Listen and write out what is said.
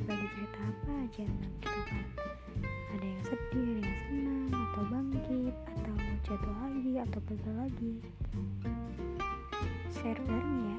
berbagi cerita apa aja gitu kan ada yang sedih ada yang senang atau bangkit atau jatuh lagi atau gagal lagi? Share bareng ya.